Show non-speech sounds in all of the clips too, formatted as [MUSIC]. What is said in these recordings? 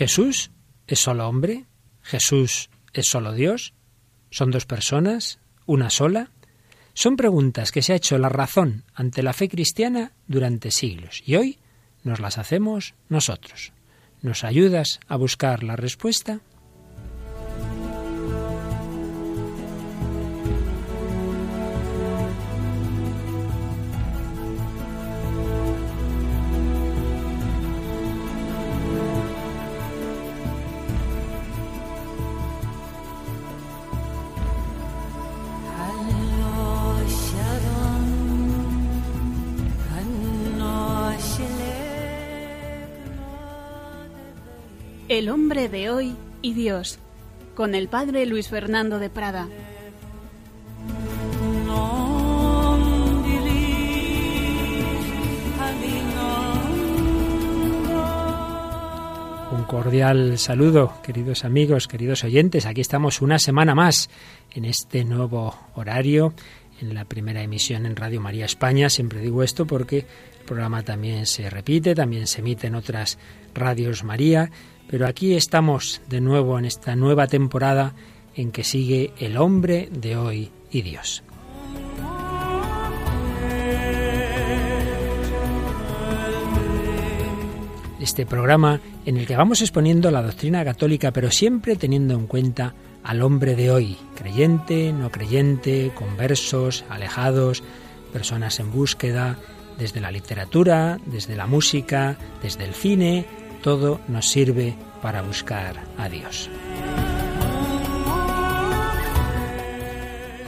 ¿Jesús es solo hombre? ¿Jesús es solo Dios? ¿Son dos personas? ¿Una sola? Son preguntas que se ha hecho la razón ante la fe cristiana durante siglos y hoy nos las hacemos nosotros. ¿Nos ayudas a buscar la respuesta? El hombre de hoy y Dios, con el padre Luis Fernando de Prada. Un cordial saludo, queridos amigos, queridos oyentes. Aquí estamos una semana más en este nuevo horario, en la primera emisión en Radio María España. Siempre digo esto porque el programa también se repite, también se emite en otras radios María pero aquí estamos de nuevo en esta nueva temporada en que sigue el hombre de hoy y Dios. Este programa en el que vamos exponiendo la doctrina católica, pero siempre teniendo en cuenta al hombre de hoy, creyente, no creyente, conversos, alejados, personas en búsqueda, desde la literatura, desde la música, desde el cine, todo nos sirve para buscar a Dios.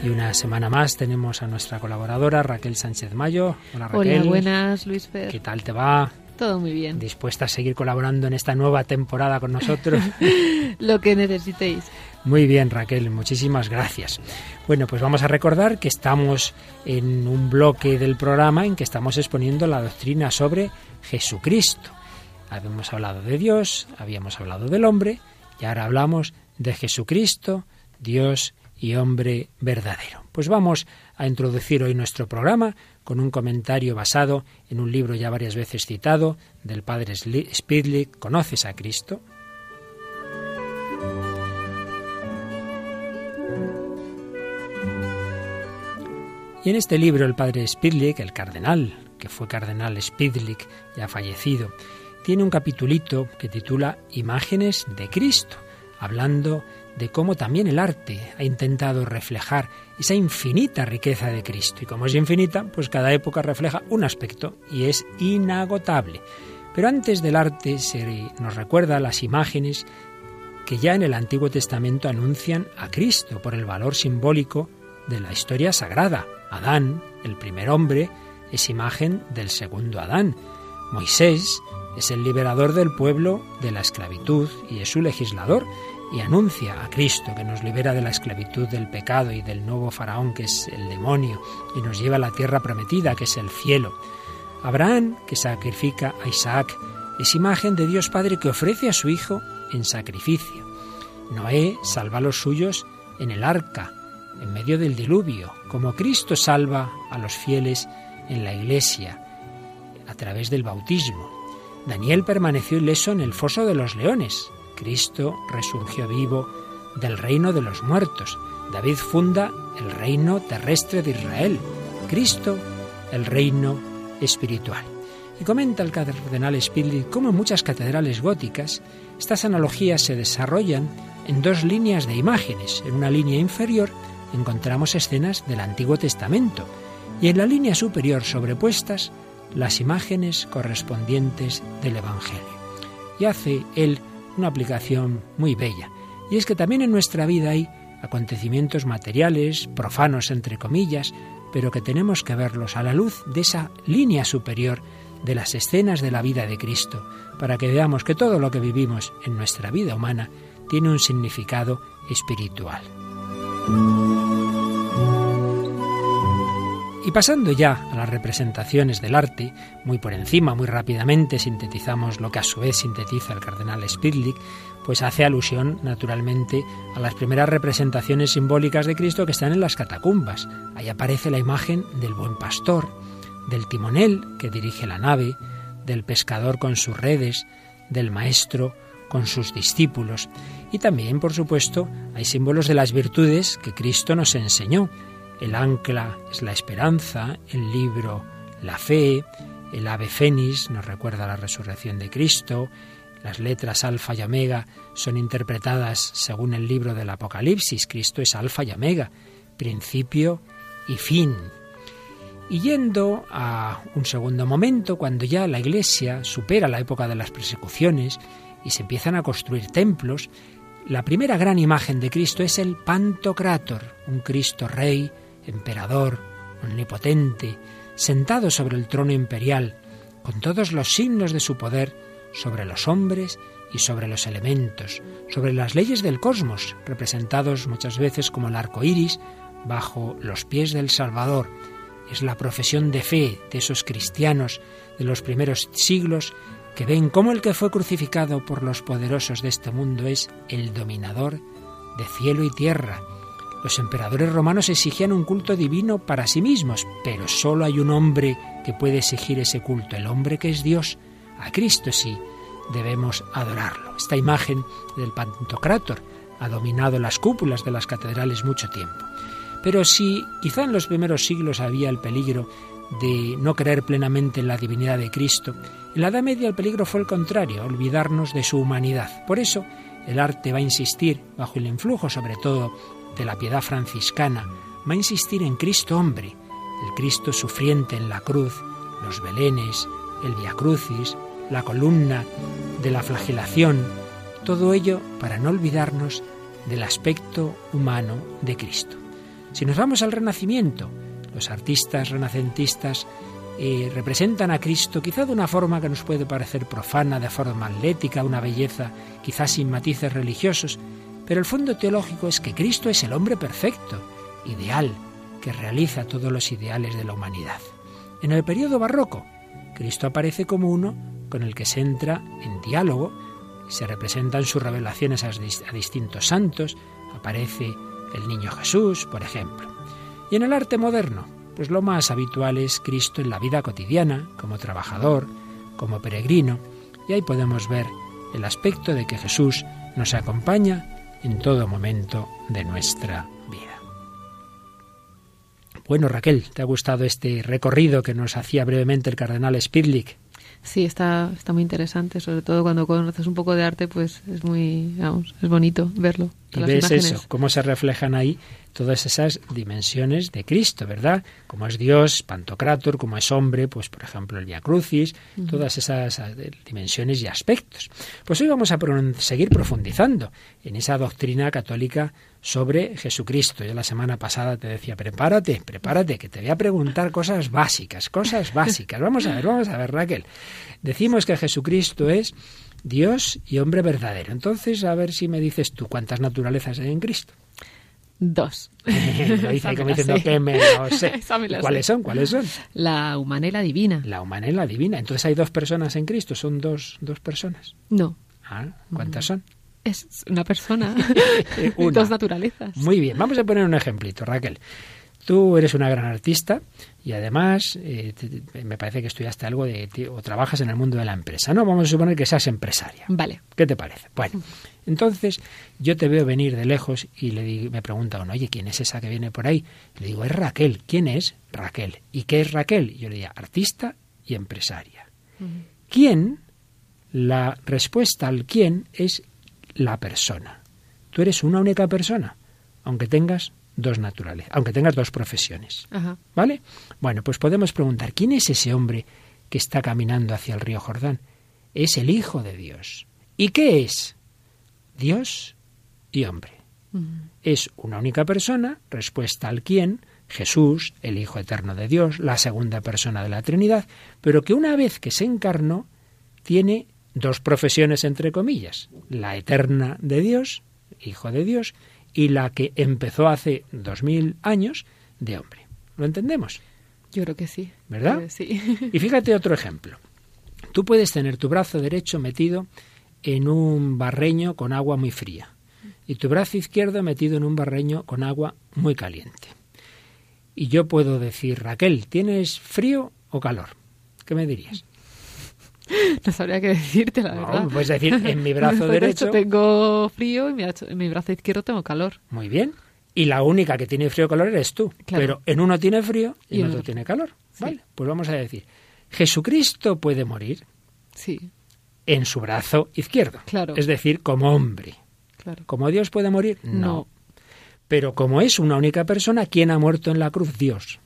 Y una semana más tenemos a nuestra colaboradora Raquel Sánchez Mayo. Hola Raquel. Hola, buenas Luis Fer. ¿Qué tal te va? Todo muy bien. ¿Dispuesta a seguir colaborando en esta nueva temporada con nosotros? [LAUGHS] Lo que necesitéis. Muy bien, Raquel, muchísimas gracias. Bueno, pues vamos a recordar que estamos en un bloque del programa en que estamos exponiendo la doctrina sobre Jesucristo. Habíamos hablado de Dios, habíamos hablado del hombre y ahora hablamos de Jesucristo, Dios y hombre verdadero. Pues vamos a introducir hoy nuestro programa con un comentario basado en un libro ya varias veces citado del padre Spidlick, ¿Conoces a Cristo? Y en este libro el padre Spidlick, el cardenal, que fue cardenal Spidlick, ya fallecido, tiene un capitulito que titula Imágenes de Cristo, hablando de cómo también el arte ha intentado reflejar esa infinita riqueza de Cristo. Y como es infinita, pues cada época refleja un aspecto y es inagotable. Pero antes del arte se nos recuerda las imágenes que ya en el Antiguo Testamento anuncian a Cristo por el valor simbólico de la historia sagrada. Adán, el primer hombre, es imagen del segundo Adán. Moisés es el liberador del pueblo de la esclavitud y es su legislador y anuncia a Cristo que nos libera de la esclavitud del pecado y del nuevo faraón que es el demonio y nos lleva a la tierra prometida que es el cielo. Abraham que sacrifica a Isaac es imagen de Dios Padre que ofrece a su Hijo en sacrificio. Noé salva a los suyos en el arca, en medio del diluvio, como Cristo salva a los fieles en la iglesia, a través del bautismo. Daniel permaneció ileso en el foso de los leones. Cristo resurgió vivo del reino de los muertos. David funda el reino terrestre de Israel. Cristo, el reino espiritual. Y comenta el cardenal Spidley cómo en muchas catedrales góticas estas analogías se desarrollan en dos líneas de imágenes. En una línea inferior encontramos escenas del Antiguo Testamento y en la línea superior sobrepuestas las imágenes correspondientes del Evangelio. Y hace él una aplicación muy bella. Y es que también en nuestra vida hay acontecimientos materiales, profanos entre comillas, pero que tenemos que verlos a la luz de esa línea superior de las escenas de la vida de Cristo, para que veamos que todo lo que vivimos en nuestra vida humana tiene un significado espiritual. Y pasando ya a las representaciones del arte, muy por encima, muy rápidamente sintetizamos lo que a su vez sintetiza el cardenal Spidlick, pues hace alusión naturalmente a las primeras representaciones simbólicas de Cristo que están en las catacumbas. Ahí aparece la imagen del buen pastor, del timonel que dirige la nave, del pescador con sus redes, del maestro con sus discípulos. Y también, por supuesto, hay símbolos de las virtudes que Cristo nos enseñó. El ancla es la esperanza, el libro la fe, el ave fénix nos recuerda la resurrección de Cristo, las letras alfa y omega son interpretadas según el libro del Apocalipsis. Cristo es alfa y omega, principio y fin. Y yendo a un segundo momento, cuando ya la Iglesia supera la época de las persecuciones y se empiezan a construir templos, la primera gran imagen de Cristo es el Pantocrator, un Cristo rey, emperador, omnipotente, sentado sobre el trono imperial, con todos los signos de su poder sobre los hombres y sobre los elementos, sobre las leyes del cosmos, representados muchas veces como el arco iris bajo los pies del Salvador. Es la profesión de fe de esos cristianos de los primeros siglos que ven cómo el que fue crucificado por los poderosos de este mundo es el dominador de cielo y tierra. Los emperadores romanos exigían un culto divino para sí mismos, pero solo hay un hombre que puede exigir ese culto, el hombre que es Dios. A Cristo sí debemos adorarlo. Esta imagen del Pantocrátor ha dominado las cúpulas de las catedrales mucho tiempo. Pero si quizá en los primeros siglos había el peligro de no creer plenamente en la divinidad de Cristo, en la Edad Media el peligro fue el contrario, olvidarnos de su humanidad. Por eso el arte va a insistir, bajo el influjo sobre todo de la piedad franciscana, va a insistir en Cristo hombre, el Cristo sufriente en la cruz, los belenes, el Via Crucis, la columna de la flagelación, todo ello para no olvidarnos del aspecto humano de Cristo. Si nos vamos al Renacimiento, los artistas renacentistas eh, representan a Cristo quizá de una forma que nos puede parecer profana, de forma atlética, una belleza quizás sin matices religiosos, pero el fondo teológico es que Cristo es el hombre perfecto, ideal, que realiza todos los ideales de la humanidad. En el periodo barroco, Cristo aparece como uno con el que se entra en diálogo, se representan sus revelaciones a, distintos santos, aparece el niño Jesús, por ejemplo. Y en el arte moderno, pues lo más habitual es Cristo en la vida cotidiana, como trabajador, como peregrino, y ahí podemos ver el aspecto de que Jesús nos acompaña en todo momento de nuestra vida. Bueno, Raquel, ¿te ha gustado este recorrido que nos hacía brevemente el cardenal Spidlik? Sí, está, está muy interesante, sobre todo cuando conoces un poco de arte, pues es muy, vamos, es bonito verlo. Y ves eso, cómo se reflejan ahí todas esas dimensiones de Cristo, ¿verdad? Como es Dios, Pantocrator, como es hombre, pues por ejemplo el Via Crucis, todas esas eh, dimensiones y aspectos. Pues hoy vamos a seguir profundizando en esa doctrina católica sobre Jesucristo. Yo la semana pasada te decía, prepárate, prepárate, que te voy a preguntar cosas básicas, cosas básicas. Vamos a ver, vamos a ver, Raquel. Decimos que Jesucristo es Dios y hombre verdadero. Entonces, a ver si me dices tú cuántas naturalezas hay en Cristo. Dos. [LAUGHS] Lo dice como diciendo que me lo sé. ¿Cuáles son? ¿Cuáles son? La humana y la divina. La humana y la divina. Entonces hay dos personas en Cristo. ¿Son dos, dos personas? No. Ah, ¿Cuántas son? Es una persona. [LAUGHS] Dos naturalezas. Muy bien. Vamos a poner un ejemplito, Raquel. Tú eres una gran artista y además eh, me parece que estudiaste algo de o trabajas en el mundo de la empresa. No, vamos a suponer que seas empresaria. Vale. ¿Qué te parece? Bueno, entonces yo te veo venir de lejos y le me pregunta uno, oye, ¿quién es esa que viene por ahí? Le digo, es Raquel. ¿Quién es? Raquel. ¿Y qué es Raquel? Y yo le digo, artista y empresaria. ¿Quién? La respuesta al quién es la persona. Tú eres una única persona, aunque tengas dos naturales, aunque tengas dos profesiones. ¿Vale? Bueno, pues podemos preguntar, ¿quién es ese hombre que está caminando hacia el río Jordán? Es el Hijo de Dios. ¿Y qué es? Dios y hombre. Es una única persona, respuesta al quién, Jesús, el Hijo Eterno de Dios, la segunda persona de la Trinidad, pero que una vez que se encarnó, tiene dos profesiones entre comillas, la eterna de Dios, Hijo de Dios, y la que empezó hace dos mil años de hombre. ¿Lo entendemos? Yo creo que sí. ¿Verdad? Sí. Y fíjate otro ejemplo. Tú puedes tener tu brazo derecho metido en un barreño con agua muy fría y tu brazo izquierdo metido en un barreño con agua muy caliente. Y yo puedo decir, Raquel, ¿tienes frío o calor? ¿Qué me dirías? [LAUGHS] No sabría qué decirte, la No, verdad. puedes decir, en mi brazo [LAUGHS] derecho- tengo frío y mi brazo- en mi brazo izquierdo tengo calor. Muy bien. Y la única que tiene frío calor eres tú. Claro. Pero en uno tiene frío y, Y en otro otro. tiene calor. Sí. Vale, pues vamos a decir, Jesucristo puede morir Sí, en su brazo izquierdo. Claro. Es decir, como hombre. claro. ¿Como Dios puede morir? No. Pero como es una única persona, ¿quién ha muerto en la cruz? Dios,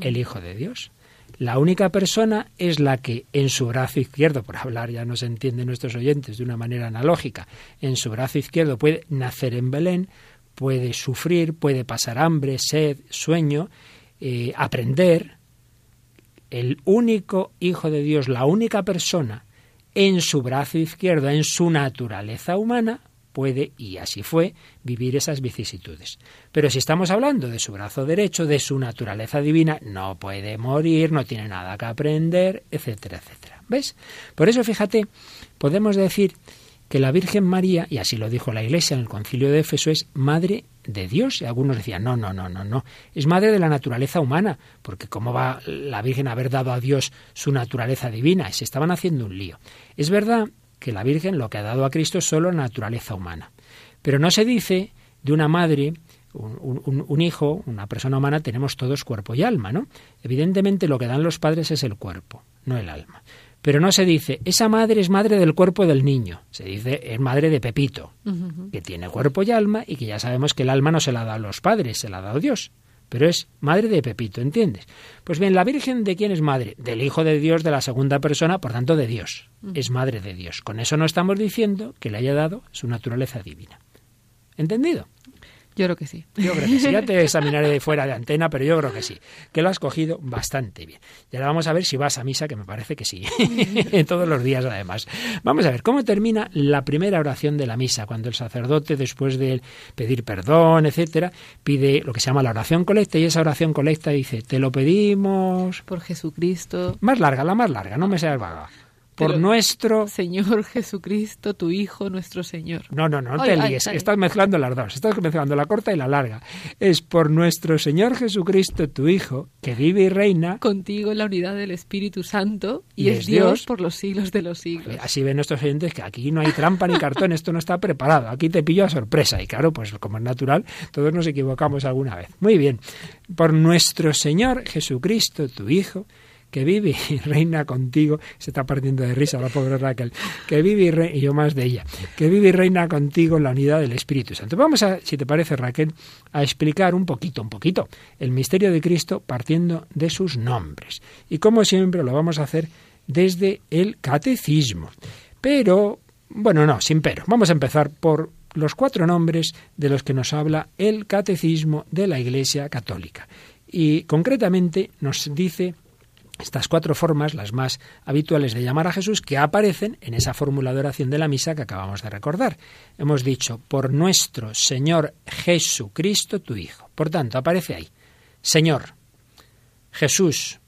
el Hijo de Dios. La única persona es la que en su brazo izquierdo, por hablar ya no se entiende nuestros oyentes de una manera analógica, en su brazo izquierdo puede nacer en Belén, puede sufrir, puede pasar hambre, sed, sueño, eh, aprender. El único Hijo de Dios, la única persona en su brazo izquierdo, en su naturaleza humana, puede, y así fue, vivir esas vicisitudes. Pero si estamos hablando de su brazo derecho, de su naturaleza divina, no puede morir, no tiene nada que aprender, etcétera, etcétera. ¿Ves? Por eso, fíjate, podemos decir que la Virgen María, y así lo dijo la Iglesia en el concilio de Éfeso, es madre de Dios. Y algunos decían, no, no, no, no, no, es madre de la naturaleza humana, porque ¿cómo va la Virgen a haber dado a Dios su naturaleza divina? Y se estaban haciendo un lío. Es verdad que la Virgen lo que ha dado a Cristo es solo naturaleza humana, pero no se dice de una madre, un, un- un hijo, una persona humana, tenemos todos cuerpo y alma, ¿no? Evidentemente lo que dan los padres es el cuerpo, no el alma. Pero no se dice, esa madre es madre del cuerpo del niño. Se dice, es madre de Pepito, que tiene cuerpo y alma y que ya sabemos que el alma no se la ha dado a los padres, se la ha dado Dios. Pero es madre de Pepito, ¿entiendes? Pues bien, la Virgen de quién es madre? Del Hijo de Dios, de la segunda persona, por tanto de Dios. Es madre de Dios. Con eso no estamos diciendo que le haya dado su naturaleza divina. ¿Entendido? Yo creo que sí. Yo creo que sí. Ya te [LAUGHS] examinaré de fuera de antena, pero yo creo que sí. Que lo has cogido bastante bien. Y ahora vamos a ver si vas a misa, que me parece que sí. [LAUGHS] Todos los días, además. Vamos a ver cómo termina la primera oración de la misa, cuando el sacerdote, después de pedir perdón, etcétera, pide lo que se llama la oración colecta, y esa oración colecta dice: Te lo pedimos. Por Jesucristo, Más larga, la más larga, no me seas vaga. Por Pero- nuestro. Señor Jesucristo, tu Hijo, nuestro Señor. No, no, no, no te líes. Estás mezclando las dos. Estás mezclando la corta y la larga. Es por nuestro Señor Jesucristo, tu Hijo, que vive y reina. Contigo en la unidad del Espíritu Santo y, Y es es Dios, Dios. por los siglos de los siglos. Así ven nuestros oyentes que aquí no hay trampa ni cartón, esto no está preparado. Aquí te pillo a sorpresa. Y claro, pues como es natural, todos nos equivocamos alguna vez. Muy bien. Por nuestro Señor Jesucristo, tu Hijo, que vive y [LAUGHS] reina contigo, se está partiendo de risa la pobre Raquel, que vive y reina, y yo más de ella, que vive y reina contigo en la unidad del Espíritu Santo. Vamos a, si te parece Raquel, a explicar un poquito, un poquito, el misterio de Cristo partiendo de sus nombres. Y como siempre lo vamos a hacer desde el catecismo. Pero, bueno, no, sin pero. Vamos a empezar por los cuatro nombres de los que nos habla el catecismo de la Iglesia Católica. Y concretamente nos dice estas cuatro formas, las más habituales de llamar a Jesús, que aparecen en esa fórmula de oración de la misa que acabamos de recordar. Hemos dicho, por nuestro Señor Jesucristo, tu Hijo. Por tanto, aparece ahí, Señor, Jesús,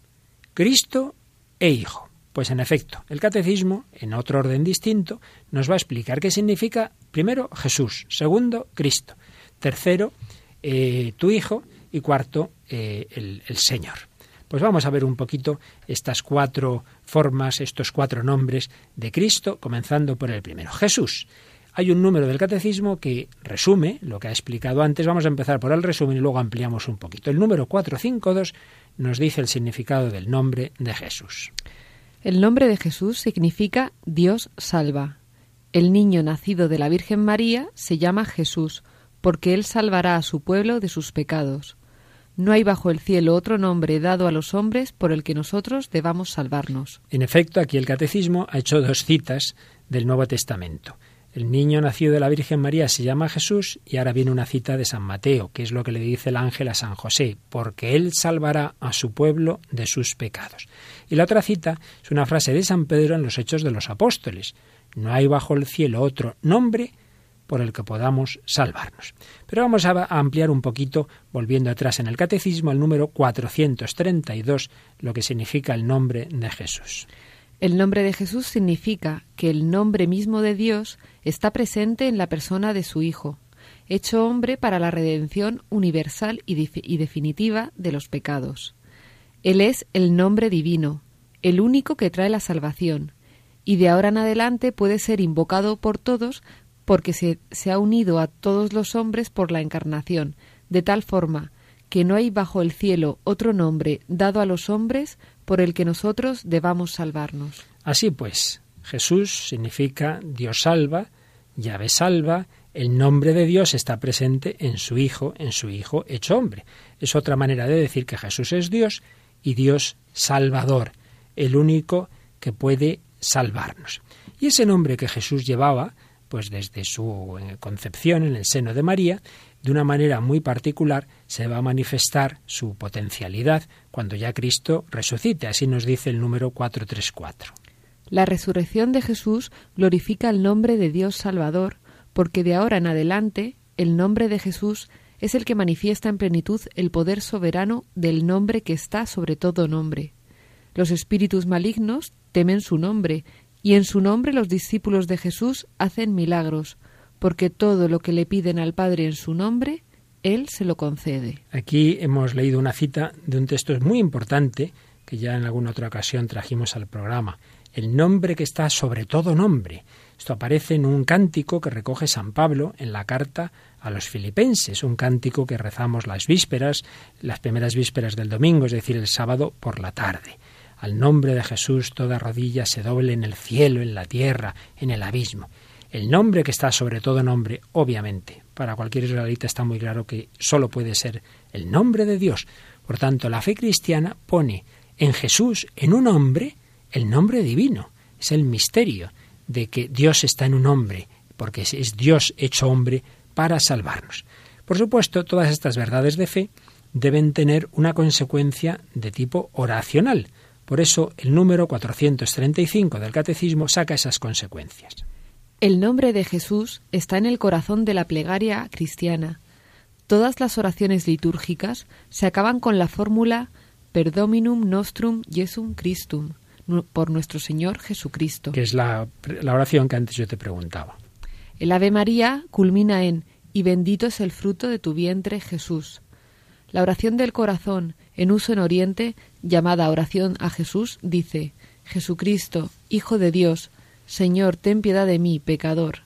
Cristo e Hijo. Pues en efecto, el catecismo, en otro orden distinto, nos va a explicar qué significa, primero, Jesús, segundo, Cristo, tercero, eh, tu Hijo y cuarto, eh, el, el Señor. Pues vamos a ver un poquito estas cuatro formas, estos cuatro nombres de Cristo, comenzando por el primero. Jesús. Hay un número del catecismo que resume lo que ha explicado antes. Vamos a empezar por el resumen y luego ampliamos un poquito. El número 452 nos dice el significado del nombre de Jesús. El nombre de Jesús significa Dios salva. El niño nacido de la Virgen María se llama Jesús, porque él salvará a su pueblo de sus pecados. No hay bajo el cielo otro nombre dado a los hombres por el que nosotros debamos salvarnos. En efecto, aquí el catecismo ha hecho dos citas del Nuevo Testamento. El niño nacido de la Virgen María se llama Jesús y ahora viene una cita de San Mateo, que es lo que le dice el ángel a San José, porque él salvará a su pueblo de sus pecados. Y la otra cita es una frase de San Pedro en los Hechos de los Apóstoles. No hay bajo el cielo otro nombre por el que podamos salvarnos. Pero vamos a ampliar un poquito, volviendo atrás en el catecismo, el número 432, lo que significa el nombre de Jesús. El nombre de Jesús significa que el nombre mismo de Dios está presente en la persona de su Hijo, hecho hombre para la redención universal y, y definitiva de los pecados. Él es el nombre divino, el único que trae la salvación, y de ahora en adelante puede ser invocado por todos porque se, se ha unido a todos los hombres por la encarnación, de tal forma que no hay bajo el cielo otro nombre dado a los hombres por el que nosotros debamos salvarnos. Así pues, Jesús significa Dios salva, llave salva, el nombre de Dios está presente en su Hijo, en su Hijo hecho hombre. Es otra manera de decir que Jesús es Dios y Dios salvador, el único que puede salvarnos. Y ese nombre que Jesús llevaba, pues desde su eh, concepción en el seno de María, de una manera muy particular se va a manifestar su potencialidad cuando ya Cristo resucite. Así nos dice el número 434. La resurrección de Jesús glorifica el nombre de Dios Salvador, porque de ahora en adelante el nombre de Jesús es el que manifiesta en plenitud el poder soberano del nombre que está sobre todo nombre. Los espíritus malignos temen su nombre, y en su nombre los discípulos de Jesús hacen milagros, porque todo lo que le piden al Padre en su nombre, Él se lo concede. Aquí hemos leído una cita de un texto muy importante que ya en alguna otra ocasión trajimos al programa. El nombre que está sobre todo nombre. Esto aparece en un cántico que recoge San Pablo en la carta a los filipenses, un cántico que rezamos las vísperas, las primeras vísperas del domingo, es decir, el sábado por la tarde. Al nombre de Jesús toda rodilla se doble en el cielo, en la tierra, en el abismo. El nombre que está sobre todo nombre, obviamente, para cualquier israelita está muy claro que solo puede ser el nombre de Dios. Por tanto, la fe cristiana pone en Jesús, en un hombre, el nombre divino. Es el misterio de que Dios está en un hombre, porque es Dios hecho hombre para salvarnos. Por supuesto, todas estas verdades de fe deben tener una consecuencia de tipo oracional. Por eso el número 435 del Catecismo saca esas consecuencias. El nombre de Jesús está en el corazón de la plegaria cristiana. Todas las oraciones litúrgicas se acaban con la fórmula Per Dominum Nostrum Jesum Christum, por nuestro Señor Jesucristo. Que es la, la oración que antes yo te preguntaba. El Ave María culmina en Y bendito es el fruto de tu vientre Jesús. La oración del corazón, en uso en Oriente, llamada oración a Jesús, dice Jesucristo, Hijo de Dios, Señor, ten piedad de mí, pecador.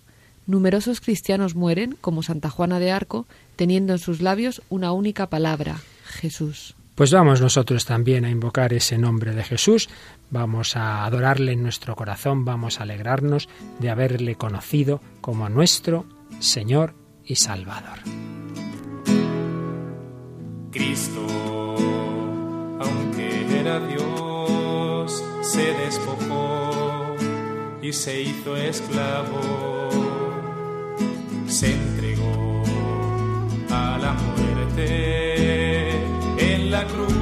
Numerosos cristianos mueren, como Santa Juana de Arco, teniendo en sus labios una única palabra, Jesús. Pues vamos nosotros también a invocar ese nombre de Jesús, vamos a adorarle en nuestro corazón, vamos a alegrarnos de haberle conocido como nuestro Señor y Salvador. Cristo, aunque era Dios, se despojó y se hizo esclavo, se entregó a la muerte en la cruz.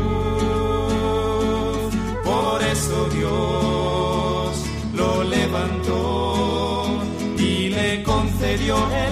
Por eso Dios lo levantó y le concedió el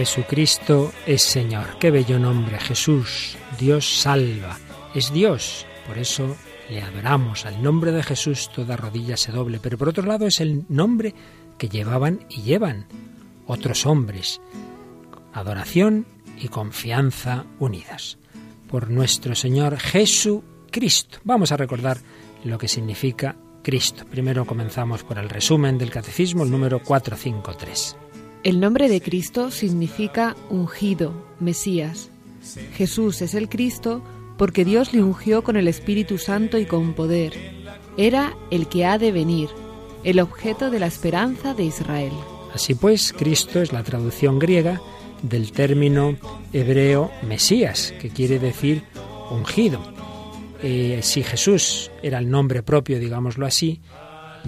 Jesucristo es Señor. Qué bello nombre, Jesús. Dios salva. Es Dios. Por eso le adoramos. Al nombre de Jesús toda rodilla se doble. Pero por otro lado es el nombre que llevaban y llevan otros hombres. Adoración y confianza unidas. Por nuestro Señor Jesucristo. Vamos a recordar lo que significa Cristo. Primero comenzamos por el resumen del Catecismo, el número 453. El nombre de Cristo significa ungido, Mesías. Jesús es el Cristo porque Dios le ungió con el Espíritu Santo y con poder. Era el que ha de venir, el objeto de la esperanza de Israel. Así pues, Cristo es la traducción griega del término hebreo Mesías, que quiere decir ungido. Eh, si Jesús era el nombre propio, digámoslo así,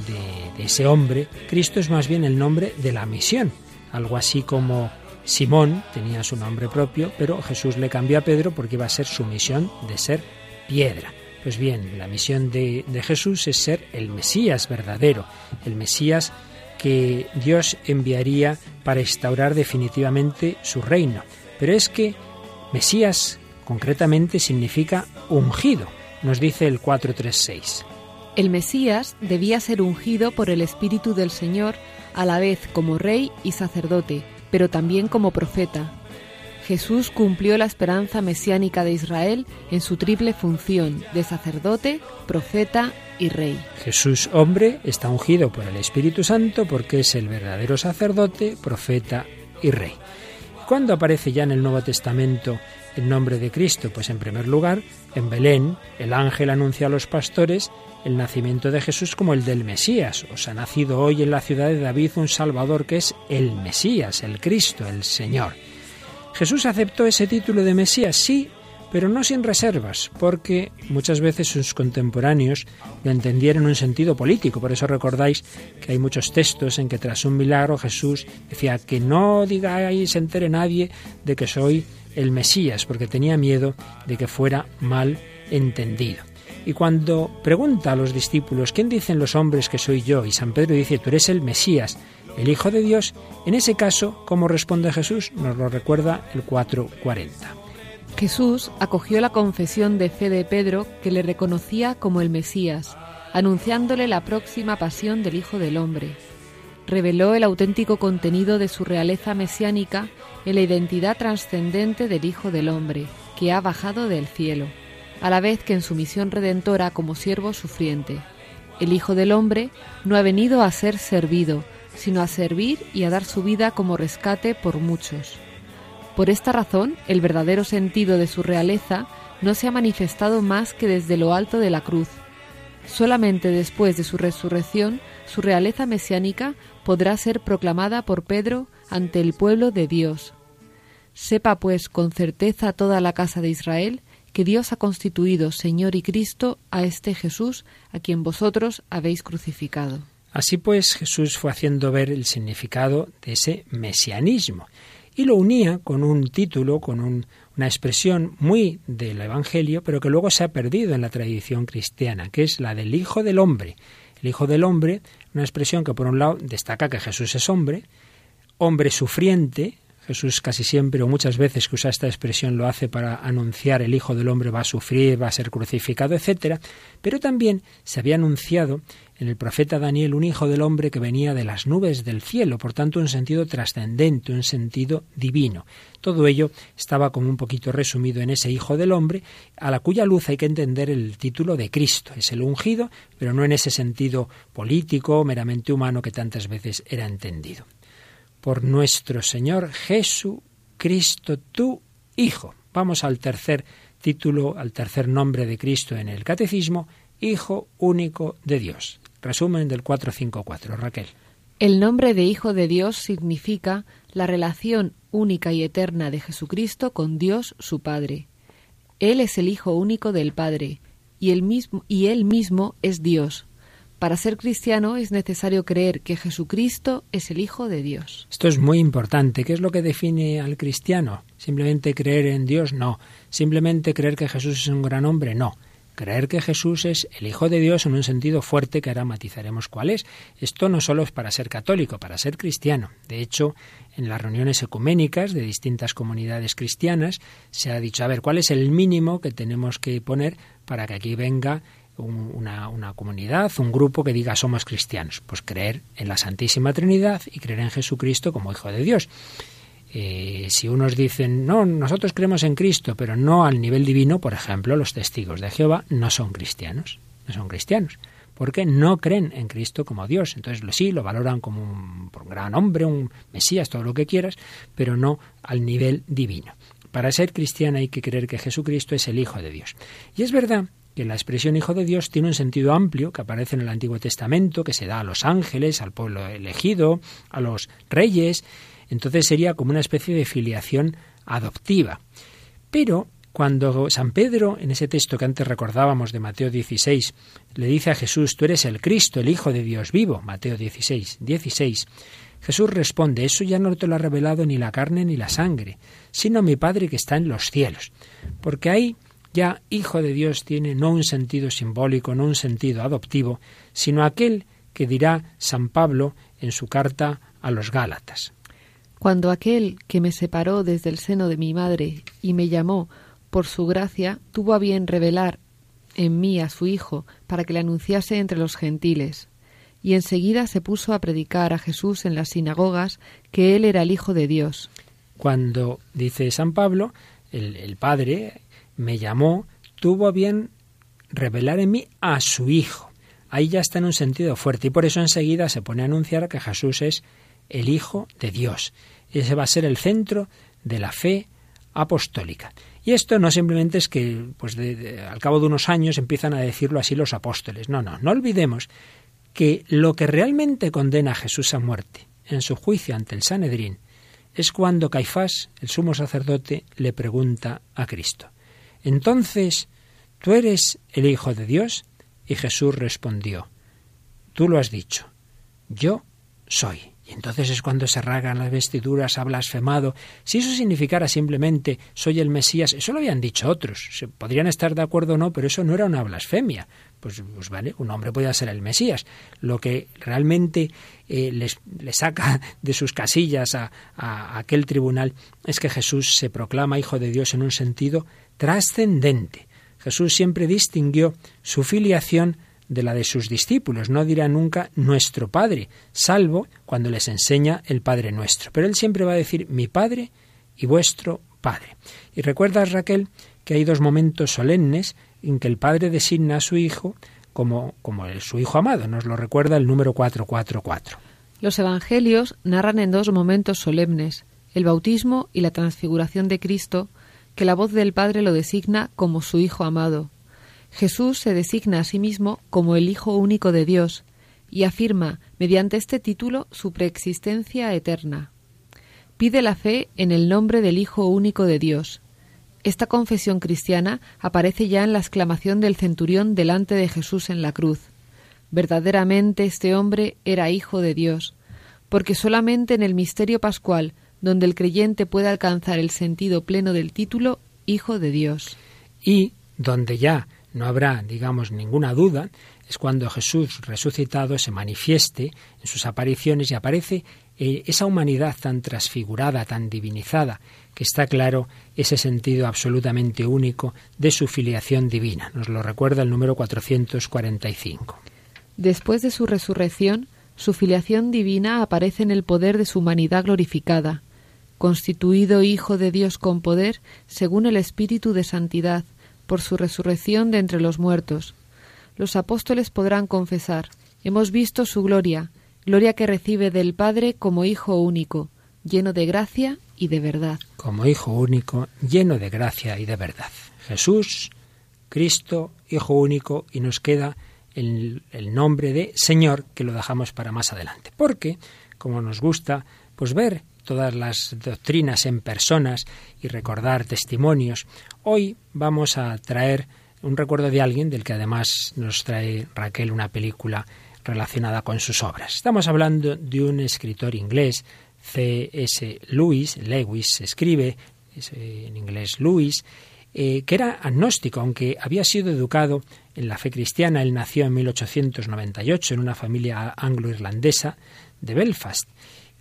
de ese hombre, Cristo es más bien el nombre de la misión algo así como Simón tenía su nombre propio, pero Jesús le cambió a Pedro porque iba a ser su misión de ser piedra. Pues bien, la misión de, Jesús es ser el Mesías verdadero, el Mesías que Dios enviaría para instaurar definitivamente su reino. Pero es que Mesías concretamente significa ungido, nos dice el 436. El Mesías debía ser ungido por el Espíritu del Señor a la vez como rey y sacerdote, pero también como profeta. Jesús cumplió la esperanza mesiánica de Israel en su triple función de sacerdote, profeta y rey. Jesús hombre está ungido por el Espíritu Santo porque es el verdadero sacerdote, profeta y rey. ¿Cuándo aparece ya en el Nuevo Testamento el nombre de Cristo? Pues en primer lugar, en Belén, el ángel anuncia a los pastores el nacimiento de Jesús como el del Mesías. Os ha nacido hoy en la ciudad de David un Salvador que es el Mesías, el Cristo, el Señor. Jesús aceptó ese título de Mesías, sí, pero no sin reservas, porque muchas veces sus contemporáneos lo entendieron en un sentido político. Por eso recordáis que hay muchos textos en que tras un milagro Jesús decía que no digáis, entere nadie de que soy el Mesías, porque tenía miedo de que fuera mal entendido. Y cuando pregunta a los discípulos, ¿quién dicen los hombres que soy yo? Y San Pedro dice, tú eres el Mesías, el Hijo de Dios. En ese caso, ¿cómo responde Jesús? Nos lo recuerda el 440. Jesús acogió la confesión de fe de Pedro que le reconocía como el Mesías, anunciándole la próxima pasión del Hijo del Hombre. Reveló el auténtico contenido de su realeza mesiánica en la identidad trascendente del Hijo del Hombre, que ha bajado del cielo a la vez que en su misión redentora como siervo sufriente. El Hijo del Hombre no ha venido a ser servido, sino a servir y a dar su vida como rescate por muchos. Por esta razón, el verdadero sentido de su realeza no se ha manifestado más que desde lo alto de la cruz. Solamente después de su resurrección, su realeza mesiánica podrá ser proclamada por Pedro ante el pueblo de Dios. Sepa pues con certeza toda la casa de Israel que Dios ha constituido Señor y Cristo a este Jesús a quien vosotros habéis crucificado. Así pues, Jesús fue haciendo ver el significado de ese mesianismo y lo unía con un título, con una expresión muy del Evangelio, pero que luego se ha perdido en la tradición cristiana, que es la del Hijo del Hombre. El Hijo del Hombre, una expresión que por un lado destaca que Jesús es hombre, hombre sufriente, Jesús casi siempre o muchas veces que usa esta expresión lo hace para anunciar el Hijo del Hombre va a sufrir, va a ser crucificado, etcétera, pero también se había anunciado en el profeta Daniel un Hijo del Hombre que venía de las nubes del cielo, por tanto un sentido trascendente, un sentido divino. Todo ello estaba como un poquito resumido en ese Hijo del Hombre, a la cuya luz hay que entender el título de Cristo. Es el ungido, pero no en ese sentido político, meramente humano que tantas veces era entendido por nuestro Señor Jesucristo, tu Hijo. Vamos al tercer título, al tercer nombre de Cristo en el Catecismo, Hijo único de Dios. Resumen del 454, Raquel. El nombre de Hijo de Dios significa la relación única y eterna de Jesucristo con Dios su Padre. Él es el Hijo único del Padre, y él mismo, y él mismo es Dios, para ser cristiano es necesario creer que Jesucristo es el Hijo de Dios. Esto es muy importante. ¿Qué es lo que define al cristiano? ¿Simplemente creer en Dios? No. ¿Simplemente creer que Jesús es un gran hombre? No. Creer que Jesús es el Hijo de Dios en un sentido fuerte que ahora matizaremos cuál es. Esto no solo es para ser católico, para ser cristiano. De hecho, en las reuniones ecuménicas de distintas comunidades cristianas se ha dicho, a ver, ¿cuál es el mínimo que tenemos que poner para que aquí venga una, una, comunidad, un grupo que diga somos cristianos? Pues creer en la Santísima Trinidad y creer en Jesucristo como Hijo de Dios. Eh, si unos dicen, no, nosotros creemos en Cristo, pero no al nivel divino, por ejemplo, los testigos de Jehová no son cristianos, no son cristianos, porque no creen en Cristo como Dios. Entonces, sí, lo valoran como un, un gran hombre, un Mesías, todo lo que quieras, pero no al nivel divino. Para ser cristiano hay que creer que Jesucristo es el Hijo de Dios. Y es verdad que la expresión Hijo de Dios tiene un sentido amplio que aparece en el Antiguo Testamento, que se da a los ángeles, al pueblo elegido, a los reyes, entonces sería como una especie de filiación adoptiva. Pero cuando San Pedro, en ese texto que antes recordábamos de Mateo 16, le dice a Jesús, tú eres el Cristo, el Hijo de Dios vivo, Mateo 16, 16, Jesús responde, eso ya no te lo ha revelado ni la carne ni la sangre, sino mi Padre que está en los cielos. Porque ahí ya Hijo de Dios tiene no un sentido simbólico, no un sentido adoptivo, sino aquel que dirá San Pablo en su carta a los Gálatas. Cuando aquel que me separó desde el seno de mi madre y me llamó por su gracia, tuvo a bien revelar en mí a su Hijo para que le anunciase entre los gentiles. Y enseguida se puso a predicar a Jesús en las sinagogas que él era el Hijo de Dios. Cuando, dice San Pablo, el, Padre me llamó, tuvo a bien revelar en mí a su Hijo. Ahí ya está en un sentido fuerte y por eso enseguida se pone a anunciar que Jesús es el Hijo de Dios. Ese va a ser el centro de la fe apostólica. Y esto no simplemente es que, pues, al cabo de unos años empiezan a decirlo así los apóstoles. No, no, no olvidemos que lo que realmente condena a Jesús a muerte en su juicio ante el Sanedrín es cuando Caifás, el sumo sacerdote, le pregunta a Cristo. Entonces, ¿tú eres el Hijo de Dios? Y Jesús respondió, Tú lo has dicho, yo soy. Y entonces es cuando se rasgan las vestiduras, ha blasfemado. Si eso significara simplemente soy el Mesías, eso lo habían dicho otros. Se podrían estar de acuerdo o no, pero eso no era una blasfemia. Pues, pues vale, un hombre podía ser el Mesías. Lo que realmente eh, les, saca [LAUGHS] de sus casillas a, a aquel tribunal es que Jesús se proclama hijo de Dios en un sentido trascendente. Jesús siempre distinguió su filiación de la de sus discípulos. No dirá nunca nuestro Padre, salvo cuando les enseña el Padre nuestro. Pero él siempre va a decir mi Padre y vuestro Padre. Y recuerdas, Raquel, que hay dos momentos solemnes en que el Padre designa a su Hijo como, como su Hijo amado. Nos lo recuerda el número 444. Los Evangelios narran en dos momentos solemnes, el bautismo y la transfiguración de Cristo, que la voz del Padre lo designa como su Hijo amado, Jesús se designa a sí mismo como el Hijo único de Dios y afirma, mediante este título, su preexistencia eterna. Pide la fe en el nombre del Hijo único de Dios. Esta confesión cristiana aparece ya en la exclamación del centurión delante de Jesús en la cruz. Verdaderamente este hombre era Hijo de Dios, porque solamente en el misterio pascual, donde el creyente puede alcanzar el sentido pleno del título Hijo de Dios. Y donde ya no habrá, digamos, ninguna duda, es cuando Jesús resucitado se manifieste en sus apariciones y aparece eh, esa humanidad tan transfigurada, tan divinizada, que está claro ese sentido absolutamente único de su filiación divina. Nos lo recuerda el número 445. Después de su resurrección, su filiación divina aparece en el poder de su humanidad glorificada, constituido Hijo de Dios con poder, según el Espíritu de Santidad, por su resurrección de entre los muertos. Los apóstoles podrán confesar, hemos visto su gloria, gloria que recibe del Padre como Hijo único, lleno de gracia y de verdad. Como Hijo único, lleno de gracia y de verdad. Jesús, Cristo, Hijo único, y nos queda el, el nombre de Señor, que lo dejamos para más adelante. Porque, como nos gusta, pues ver todas las doctrinas en personas y recordar testimonios. Hoy vamos a traer un recuerdo de alguien del que además nos trae Raquel una película relacionada con sus obras. Estamos hablando de un escritor inglés, C.S. Lewis, Lewis escribe en inglés Lewis, eh, que era agnóstico, aunque había sido educado en la fe cristiana. Él nació en 1898 en una familia anglo-irlandesa de Belfast.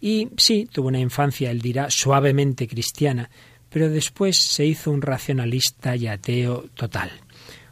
Y sí, tuvo una infancia, él dirá, suavemente cristiana, pero después se hizo un racionalista y ateo total.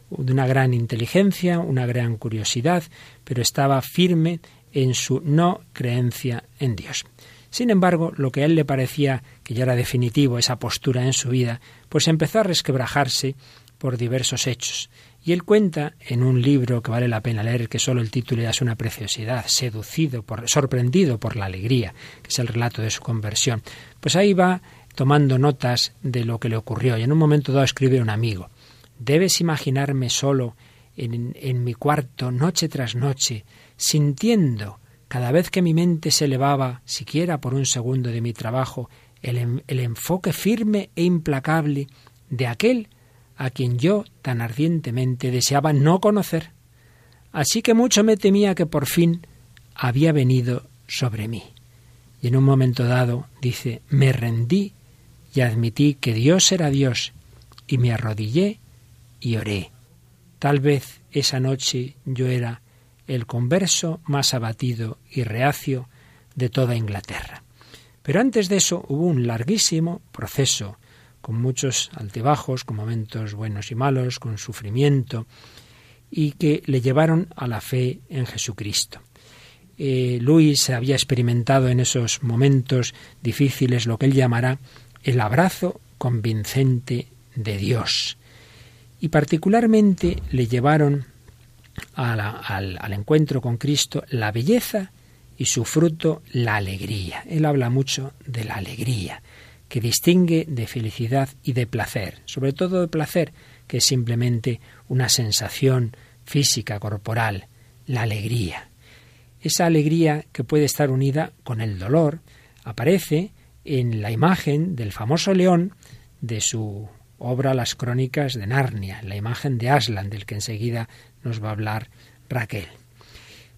De una gran inteligencia, una gran curiosidad, pero estaba firme en su no creencia en Dios. Sin embargo, lo que a él le parecía que ya era definitivo, esa postura en su vida, pues empezó a resquebrajarse por diversos hechos. Y él cuenta en un libro que vale la pena leer, que solo el título es una preciosidad, seducido, sorprendido por la alegría, que es el relato de su conversión. Pues ahí va tomando notas de lo que le ocurrió y en un momento dado escribe un amigo, debes imaginarme solo en, mi cuarto noche tras noche, sintiendo cada vez que mi mente se elevaba, siquiera por un segundo de mi trabajo, el enfoque firme e implacable de aquel a quien yo tan ardientemente deseaba no conocer. Así que mucho me temía que por fin había venido sobre mí. Y en un momento dado dice, me rendí y admití que Dios era Dios, y me arrodillé y oré. Tal vez esa noche yo era el converso más abatido y reacio de toda Inglaterra. Pero antes de eso hubo un larguísimo proceso, con muchos altibajos, con momentos buenos y malos, con sufrimiento, y que le llevaron a la fe en Jesucristo. Eh, Luis había experimentado en esos momentos difíciles lo que él llamará el abrazo convincente de Dios. Y particularmente le llevaron al, al encuentro con Cristo la belleza y su fruto la alegría. Él habla mucho de la alegría, que distingue de felicidad y de placer, sobre todo de placer, que es simplemente una sensación física, corporal, la alegría. Esa alegría que puede estar unida con el dolor aparece en la imagen del famoso león de su obra Las Crónicas de Narnia, la imagen de Aslan, del que enseguida nos va a hablar Raquel.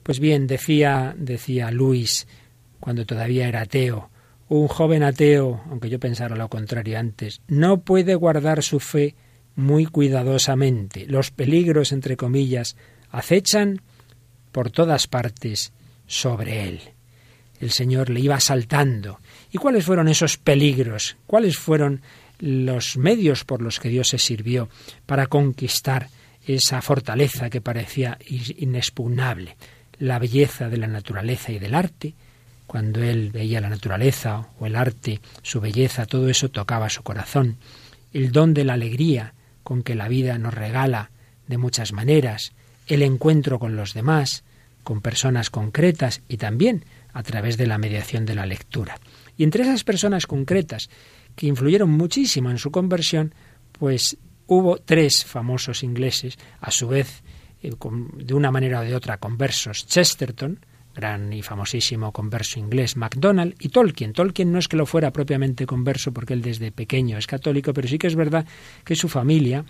Pues bien, decía, decía Luis, cuando todavía era ateo, un joven ateo, aunque yo pensara lo contrario antes, no puede guardar su fe muy cuidadosamente. Los peligros, entre comillas, acechan por todas partes sobre él. El Señor le iba asaltando ¿Y cuáles fueron esos peligros? ¿Cuáles fueron los medios por los que Dios se sirvió para conquistar esa fortaleza que parecía inexpugnable? La belleza de la naturaleza y del arte, cuando él veía la naturaleza o el arte, su belleza, todo eso tocaba su corazón. El don de la alegría con que la vida nos regala de muchas maneras, el encuentro con los demás, con personas concretas y también a través de la mediación de la lectura. Y entre esas personas concretas que influyeron muchísimo en su conversión, pues hubo tres famosos ingleses, a su vez, eh, de una manera o de otra, conversos. Chesterton, gran y famosísimo converso inglés, MacDonald y Tolkien. Tolkien no es que lo fuera propiamente converso porque él desde pequeño es católico, pero sí que es verdad que su familia,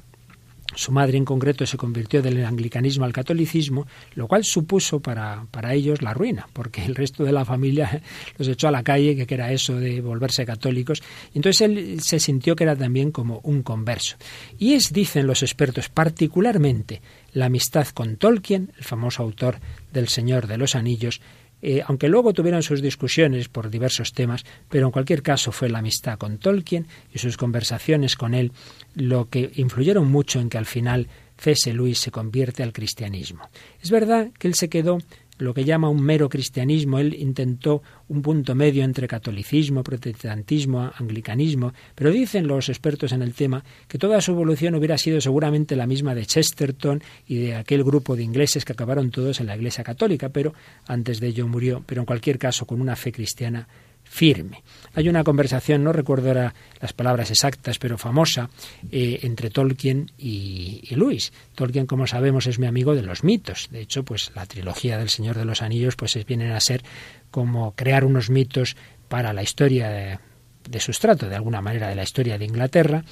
su madre en concreto se convirtió del anglicanismo al catolicismo, lo cual supuso para, para, ellos la ruina, porque el resto de la familia [LAUGHS] los echó a la calle, que era eso de volverse católicos. Entonces él se sintió que era también como un converso. Y es, dicen los expertos, particularmente la amistad con Tolkien, el famoso autor del Señor de los Anillos, eh, aunque luego tuvieron sus discusiones por diversos temas, pero en cualquier caso fue la amistad con Tolkien y sus conversaciones con él lo que influyeron mucho en que al final C.S. Luis se convierte al cristianismo. Es verdad que él se quedó lo que llama un mero cristianismo. Él intentó un punto medio entre catolicismo, protestantismo, anglicanismo, pero dicen los expertos en el tema que toda su evolución hubiera sido seguramente la misma de Chesterton y de aquel grupo de ingleses que acabaron todos en la Iglesia Católica, pero antes de ello murió, pero en cualquier caso con una fe cristiana firme. Hay una conversación, no recuerdo ahora las palabras exactas, pero famosa, eh, entre Tolkien y, Luis. Tolkien, como sabemos, es mi amigo de los mitos. De hecho, pues la trilogía del Señor de los Anillos, pues vienen a ser como crear unos mitos para la historia de, de sustrato, de alguna manera, de la historia de Inglaterra,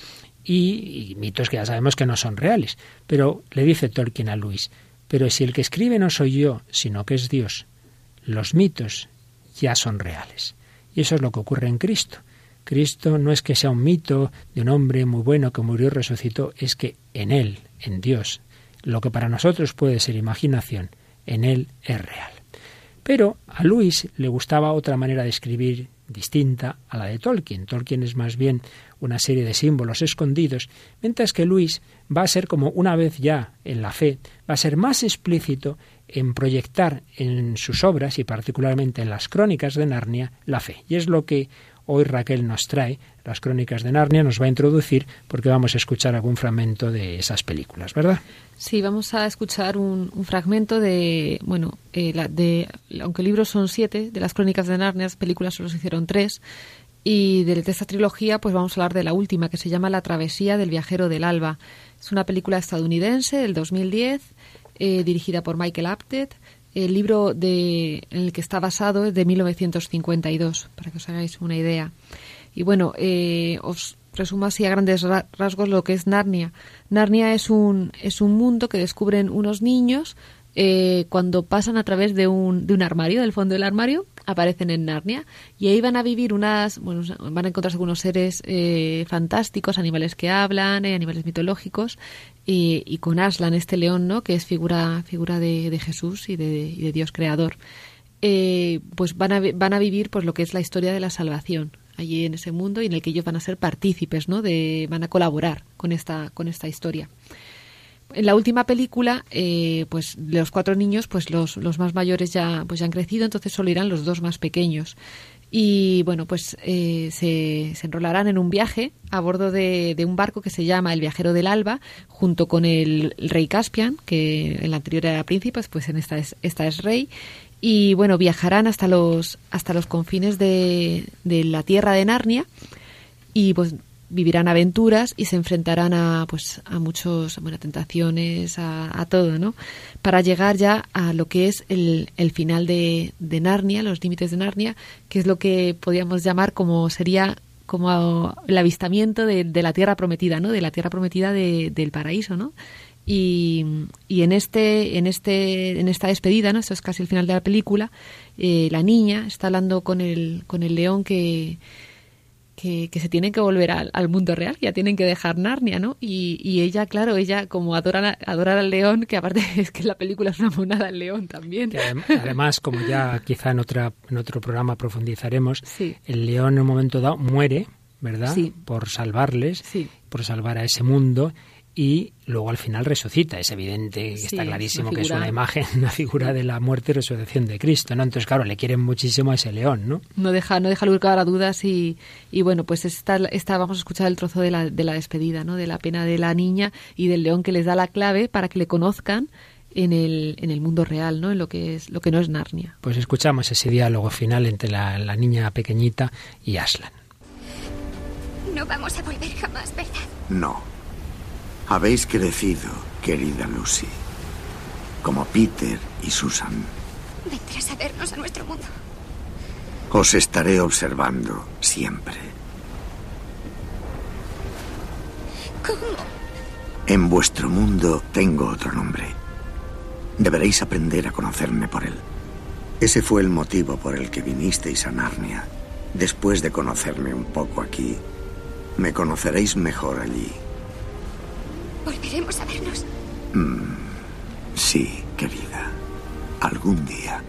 y, y mitos que ya sabemos que no son reales. Pero le dice Tolkien a Luis, pero si el que escribe no soy yo, sino que es Dios, los mitos ya son reales. Y eso es lo que ocurre en Cristo. Cristo no es que sea un mito de un hombre muy bueno que murió y resucitó, es que en Él, en Dios, lo que para nosotros puede ser imaginación, en Él es real. Pero a Luis le gustaba otra manera de escribir distinta a la de Tolkien. Tolkien es más bien una serie de símbolos escondidos, mientras que Luis va a ser como una vez ya en la fe, va a ser más explícito en proyectar en sus obras y particularmente en las crónicas de Narnia la fe. Y es lo que hoy Raquel nos trae, las crónicas de Narnia, nos va a introducir porque vamos a escuchar algún fragmento de esas películas, ¿verdad? Sí, vamos a escuchar un, fragmento de, bueno, eh, de, aunque libros son siete, de las crónicas de Narnia, las películas solo se hicieron tres, y de, esta trilogía, pues vamos a hablar de la última, que se llama La travesía del viajero del alba. Es una película estadounidense del 2010, eh, dirigida por Michael Apted. El libro de, en el que está basado es de 1952, para que os hagáis una idea. Y bueno, eh, os resumo así a grandes rasgos lo que es Narnia. Narnia es un, es un mundo que descubren unos niños eh, cuando pasan a través de un, de un armario, del fondo del armario, aparecen en Narnia y ahí van a vivir unas, bueno, van a encontrarse algunos seres eh, fantásticos, animales que hablan, eh, animales mitológicos y, con Aslan, este león, ¿no? Que es figura, figura de, Jesús y de, Dios creador. pues van a, van a vivir pues lo que es la historia de la salvación allí en ese mundo y en el que ellos van a ser partícipes, ¿no? De, van a colaborar con esta, con esta historia en la última película, eh, pues los cuatro niños, pues los, los, más mayores ya, pues ya han crecido, entonces solo irán los dos más pequeños. Y bueno, pues eh, se, se, enrolarán en un viaje a bordo de, un barco que se llama El Viajero del Alba, junto con el, rey Caspian, que en la anterior era príncipe, pues en esta es, esta es rey. Y bueno, viajarán hasta los, hasta los confines de, de la tierra de Narnia y pues vivirán aventuras y se enfrentarán a pues a muchos bueno, tentaciones a, todo no para llegar ya a lo que es el, el final de, de, Narnia los límites de Narnia que es lo que podríamos llamar como sería como el avistamiento de, de la tierra prometida no de la tierra prometida de, del paraíso no y, y, en este en este en esta despedida no esto es casi el final de la película eh, la niña está hablando con el con el león que que, se tienen que volver al, mundo real, ya tienen que dejar Narnia, ¿no? Y, ella, claro, ella como adora, adorar al león, que aparte [LAUGHS] es que la película es una monada al león también. además, como ya quizá en, otra, en otro programa profundizaremos, el león en un momento dado muere, ¿verdad? Por salvarles, por salvar a ese mundo y luego al final resucita. Es evidente que está clarísimo que es una imagen, [LAUGHS] una figura de la muerte y resurrección de Cristo, ¿no? Entonces, claro, le quieren muchísimo a ese león, ¿no? No deja, no deja lugar a dudas y, y bueno, pues está, está, vamos a escuchar el trozo de la, de la despedida, ¿no? De la pena de la niña y del león que les da la clave para que le conozcan en el, en el mundo real, ¿no? En lo que es lo que no es Narnia. Pues escuchamos ese diálogo final entre la, la niña pequeñita y Aslan. No vamos a volver jamás, ¿verdad? No. Habéis crecido, querida Lucy, como Peter y Susan. Vendrás a vernos a nuestro mundo. Os estaré observando siempre. ¿Cómo? En vuestro mundo tengo otro nombre. Deberéis aprender a conocerme por él. Ese fue el motivo por el que vinisteis a Narnia. Después de conocerme un poco aquí, me conoceréis mejor allí. ¿Volveremos a vernos? Mm, sí, querida. Algún día.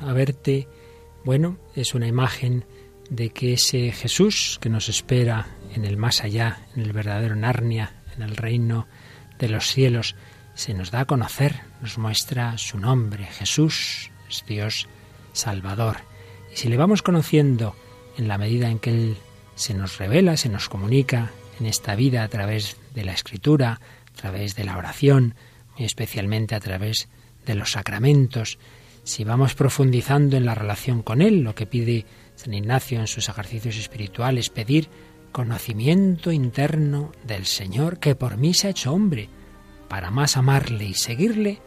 A verte. Bueno, es una imagen de que ese Jesús que nos espera en el más allá, en el verdadero Narnia, en el reino de los cielos, se nos da a conocer, nos muestra su nombre. Jesús es Dios Salvador. Y si le vamos conociendo en la medida en que Él se nos revela, se nos comunica en esta vida a través de la escritura, a través de la oración, y especialmente a través de los sacramentos, si vamos profundizando en la relación con Él, lo que pide San Ignacio en sus ejercicios espirituales, pedir conocimiento interno del Señor que por mí se ha hecho hombre, para más amarle y seguirle,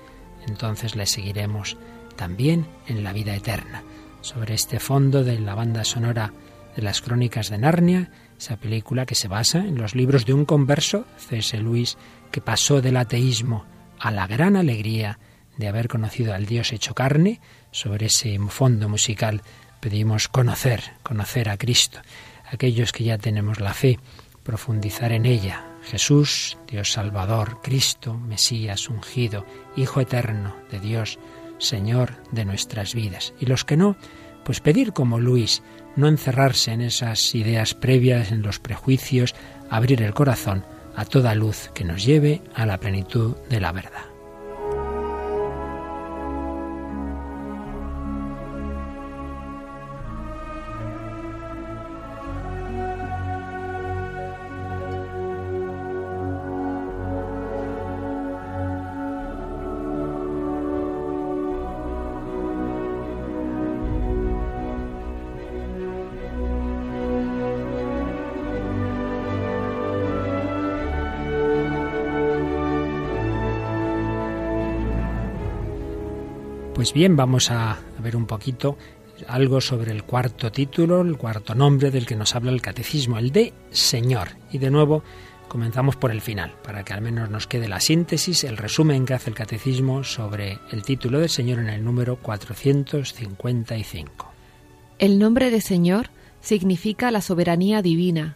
entonces le seguiremos también en la vida eterna. Sobre este fondo de la banda sonora de las Crónicas de Narnia, esa película que se basa en los libros de un converso, C.S. Lewis, que pasó del ateísmo a la gran alegría de haber conocido al Dios hecho carne, sobre ese fondo musical pedimos conocer, conocer a Cristo. Aquellos que ya tenemos la fe, profundizar en ella. Jesús, Dios Salvador, Cristo, Mesías, ungido, Hijo eterno de Dios, Señor de nuestras vidas. Y los que no, pues pedir como Luis, no encerrarse en esas ideas previas, en los prejuicios, abrir el corazón a toda luz que nos lleve a la plenitud de la verdad. Pues bien, vamos a ver un poquito algo sobre el cuarto título, el cuarto nombre del que nos habla el catecismo, el de Señor. Y de nuevo comenzamos por el final, para que al menos nos quede la síntesis, el resumen que hace el catecismo sobre el título de Señor en el número 455. El nombre de Señor significa la soberanía divina.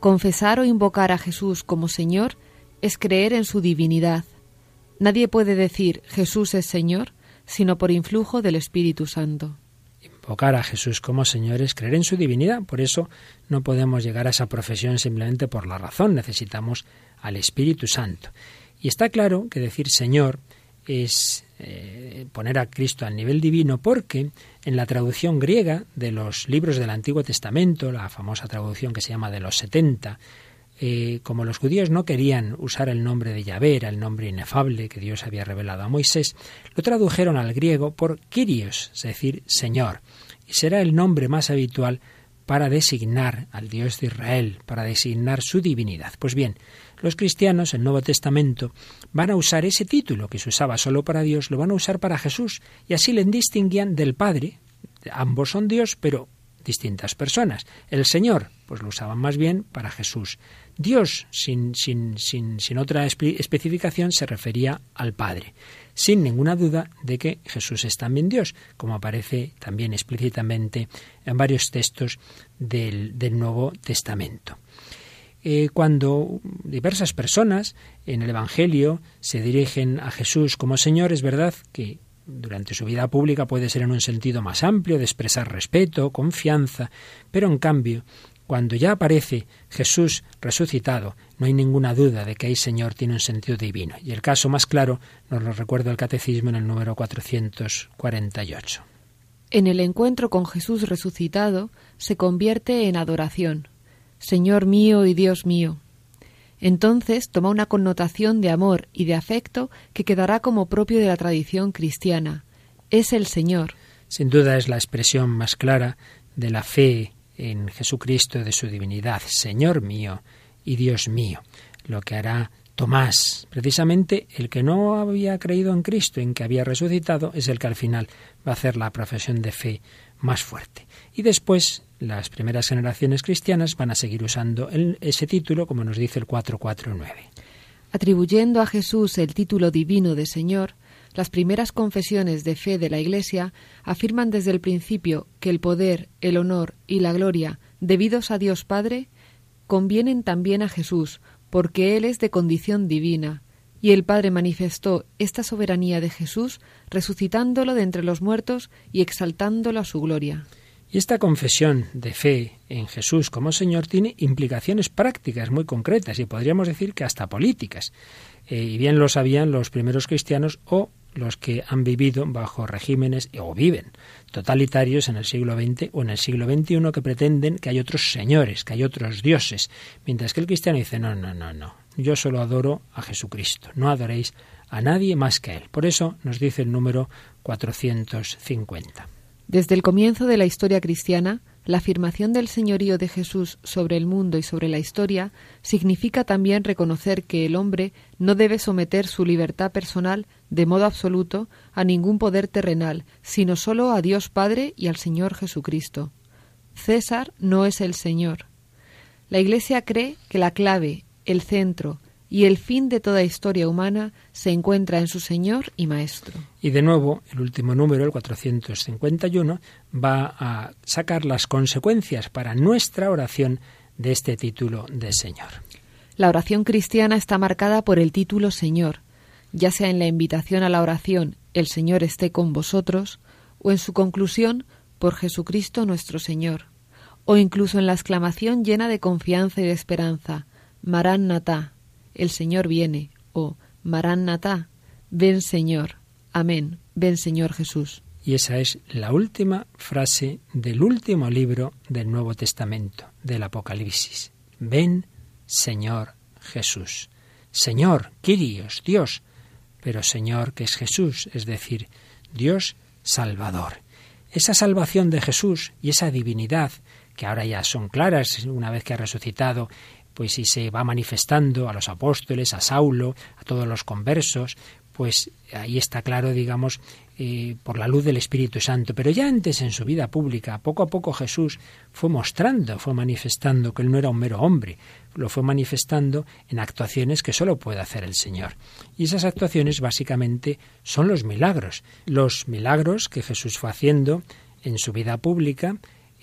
Confesar o invocar a Jesús como Señor es creer en su divinidad. Nadie puede decir Jesús es Señor sino por influjo del Espíritu Santo. Invocar a Jesús como Señor es creer en su divinidad, por eso no podemos llegar a esa profesión simplemente por la razón, necesitamos al Espíritu Santo. Y está claro que decir Señor es eh, poner a Cristo al nivel divino porque en la traducción griega de los libros del Antiguo Testamento, la famosa traducción que se llama de los 70, eh, como los judíos no querían usar el nombre de Yahvé, era el nombre inefable que Dios había revelado a Moisés, lo tradujeron al griego por Kyrios, es decir, Señor, y será el nombre más habitual para designar al Dios de Israel, para designar su divinidad. Pues bien, los cristianos, el Nuevo Testamento, van a usar ese título que se usaba solo para Dios, lo van a usar para Jesús, y así le distinguían del Padre. Ambos son Dios, pero distintas personas. El Señor, pues lo usaban más bien para Jesús. Dios, sin, sin, sin, sin otra especificación, se refería al Padre, sin ninguna duda de que Jesús es también Dios, como aparece también explícitamente en varios textos del, del Nuevo Testamento. Eh, cuando diversas personas en el Evangelio se dirigen a Jesús como Señor, es verdad que durante su vida pública puede ser en un sentido más amplio de expresar respeto, confianza, pero en cambio cuando ya aparece Jesús resucitado, no hay ninguna duda de que el Señor tiene un sentido divino. Y el caso más claro nos lo recuerda el Catecismo en el número 448. En el encuentro con Jesús resucitado se convierte en adoración. Señor mío y Dios mío. Entonces toma una connotación de amor y de afecto que quedará como propio de la tradición cristiana. Es el Señor. Sin duda es la expresión más clara de la fe en Jesucristo de su divinidad, Señor mío y Dios mío, lo que hará Tomás, precisamente el que no había creído en Cristo, en que había resucitado, es el que al final va a hacer la profesión de fe más fuerte. Y después las primeras generaciones cristianas van a seguir usando ese título, como nos dice el 449. Atribuyendo a Jesús el título divino de Señor, las primeras confesiones de fe de la Iglesia afirman desde el principio que el poder, el honor y la gloria debidos a Dios Padre convienen también a Jesús, porque Él es de condición divina, y el Padre manifestó esta soberanía de Jesús resucitándolo de entre los muertos y exaltándolo a su gloria. Y esta confesión de fe en Jesús como Señor tiene implicaciones prácticas muy concretas y podríamos decir que hasta políticas. Eh, y bien lo sabían los primeros cristianos o los que han vivido bajo regímenes o viven totalitarios en el siglo XX o en el siglo XXI que pretenden que hay otros señores, que hay otros dioses, mientras que el cristiano dice no, no, no, no, yo solo adoro a Jesucristo, no adoréis a nadie más que a Él. Por eso nos dice el número 450. Desde el comienzo de la historia cristiana, la afirmación del señorío de Jesús sobre el mundo y sobre la historia significa también reconocer que el hombre no debe someter su libertad personal de modo absoluto a ningún poder terrenal, sino solo a Dios Padre y al Señor Jesucristo. César no es el Señor. La Iglesia cree que la clave, el centro, y el fin de toda historia humana se encuentra en su Señor y Maestro. Y de nuevo, el último número, el 451, va a sacar las consecuencias para nuestra oración de este título de Señor. La oración cristiana está marcada por el título Señor, ya sea en la invitación a la oración El Señor esté con vosotros, o en su conclusión por Jesucristo nuestro Señor, o incluso en la exclamación llena de confianza y de esperanza, Marán Natá, el Señor viene, o Marán Natá, ven Señor, amén, ven Señor Jesús. Y esa es la última frase del último libro del Nuevo Testamento, del Apocalipsis. Ven Señor Jesús. Señor, Kyrios, Dios, pero Señor que es Jesús, es decir, Dios Salvador. Esa salvación de Jesús y esa divinidad, que ahora ya son claras una vez que ha resucitado pues si se va manifestando a los apóstoles, a Saulo, a todos los conversos, pues ahí está claro, digamos, eh, por la luz del Espíritu Santo. Pero ya antes en su vida pública, poco a poco Jesús fue mostrando, fue manifestando que él no era un mero hombre, lo fue manifestando en actuaciones que solo puede hacer el Señor. Y esas actuaciones básicamente son los milagros, los milagros que Jesús fue haciendo en su vida pública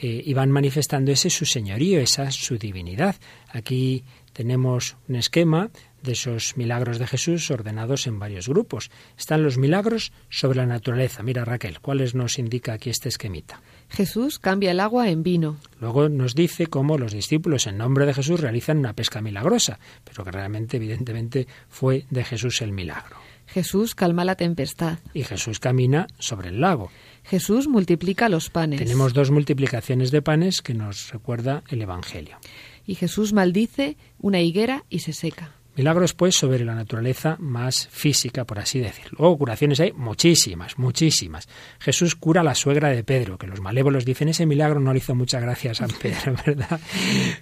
eh, iban manifestando ese su señorío, esa su divinidad. Aquí tenemos un esquema de esos milagros de Jesús ordenados en varios grupos. Están los milagros sobre la naturaleza. Mira Raquel, ¿cuáles nos indica aquí este esquemita? Jesús cambia el agua en vino. Luego nos dice cómo los discípulos en nombre de Jesús realizan una pesca milagrosa, pero que realmente, evidentemente, fue de Jesús el milagro. Jesús calma la tempestad. Y Jesús camina sobre el lago. Jesús multiplica los panes. Tenemos dos multiplicaciones de panes que nos recuerda el Evangelio. Y Jesús maldice una higuera y se seca. Milagros, pues, sobre la naturaleza más física, por así decirlo. Luego, curaciones hay muchísimas, muchísimas. Jesús cura a la suegra de Pedro, que los malévolos dicen ese milagro no le hizo mucha gracia a San Pedro, [LAUGHS] ¿verdad?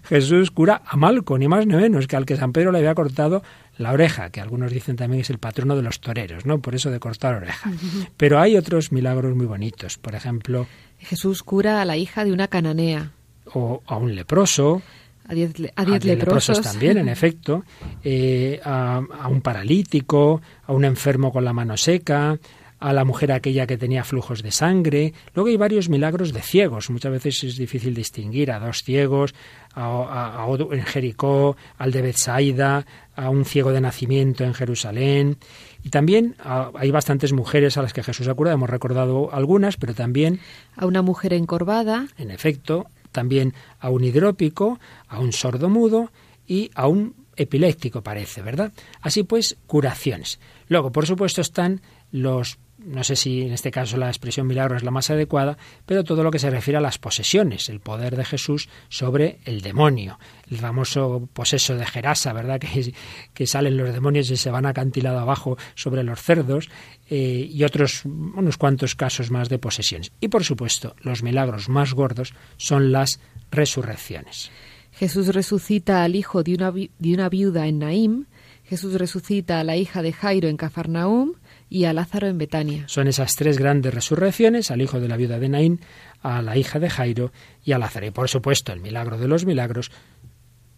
Jesús cura a Malco, ni más ni menos, que al que San Pedro le había cortado la oreja, que algunos dicen también es el patrono de los toreros, ¿no? Por eso de cortar oreja. Pero hay otros milagros muy bonitos. Por ejemplo. Jesús cura a la hija de una cananea. O a un leproso a diez, leprosos. también, en efecto, eh, a, un paralítico, a un enfermo con la mano seca, a la mujer aquella que tenía flujos de sangre. Luego hay varios milagros de ciegos. Muchas veces es difícil distinguir a dos ciegos, a, en Jericó, al de Bethsaida, a un ciego de nacimiento en Jerusalén. Y también hay bastantes mujeres a las que Jesús ha curado. Hemos recordado algunas, pero también... A una mujer encorvada. En efecto, también a un hidrópico, a un sordomudo y a un epiléptico parece, ¿verdad? Así pues, curaciones. Luego, por supuesto, están los no sé si en este caso la expresión milagro es la más adecuada, pero todo lo que se refiere a las posesiones, el poder de Jesús sobre el demonio, el famoso poseso de Gerasa, ¿verdad? [LAUGHS] Que, que salen los demonios y se van acantilado abajo sobre los cerdos, eh, y otros, unos cuantos casos más de posesiones. Y por supuesto, los milagros más gordos son las resurrecciones. Jesús resucita al hijo de una, de una viuda en Naim, Jesús resucita a la hija de Jairo en Cafarnaum y a Lázaro en Betania. Son esas tres grandes resurrecciones, al hijo de la viuda de Naim, a la hija de Jairo y a Lázaro. Y por supuesto, el milagro de los milagros,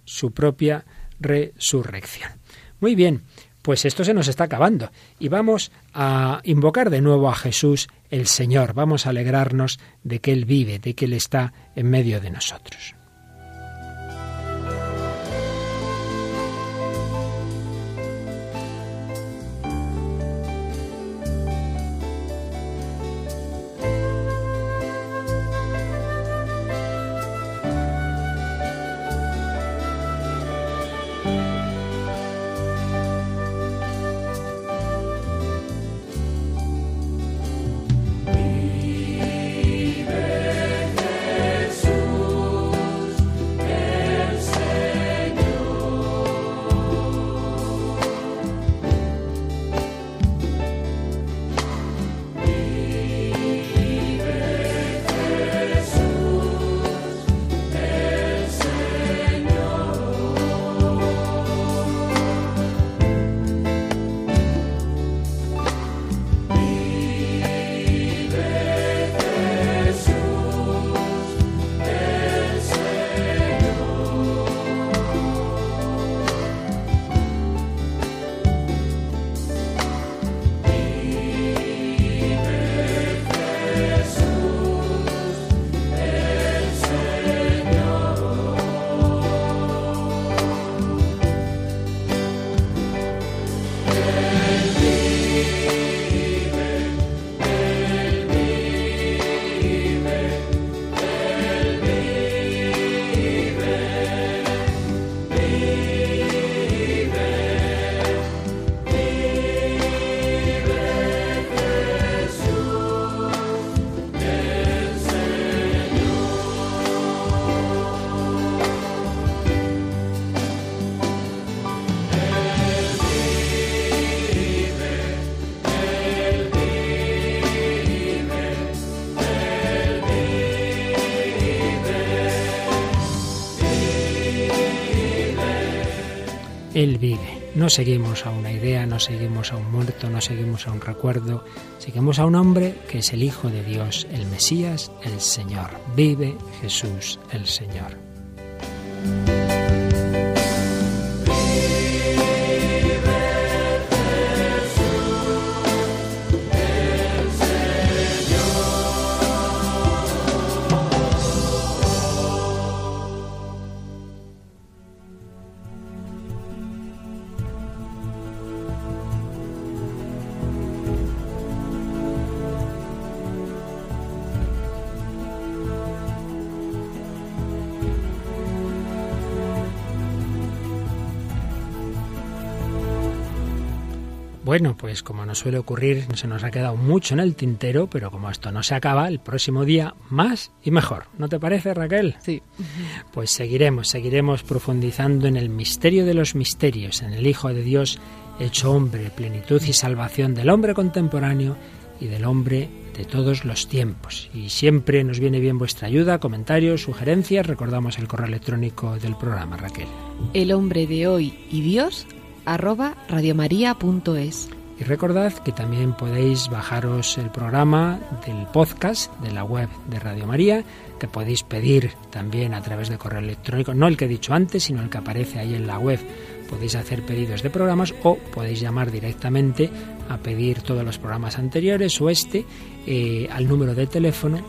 su propia resurrección. Muy bien, pues esto se nos está acabando y vamos a invocar de nuevo a Jesús el Señor, vamos a alegrarnos de que Él vive, de que Él está en medio de nosotros. Él vive. No seguimos a una idea, no seguimos a un muerto, no seguimos a un recuerdo, seguimos a un hombre que es el Hijo de Dios, el Mesías, el Señor. Vive Jesús el Señor. Pues como nos suele ocurrir, se nos ha quedado mucho en el tintero, pero como esto no se acaba, el próximo día más y mejor. ¿No te parece, Raquel? Sí. Pues seguiremos, seguiremos profundizando en el misterio de los misterios, en el Hijo de Dios hecho hombre, plenitud y salvación del hombre contemporáneo y del hombre de todos los tiempos. Y siempre nos viene bien vuestra ayuda, comentarios, sugerencias. Recordamos el correo electrónico del programa, Raquel. El hombre de hoy y Dios arroba radiomaria.es. Y recordad que también podéis bajaros el programa del podcast de la web de Radio María, que podéis pedir también a través de correo electrónico, no el que he dicho antes, sino el que aparece ahí en la web. Podéis hacer pedidos de programas o podéis llamar directamente a pedir todos los programas anteriores o este eh, al número de teléfono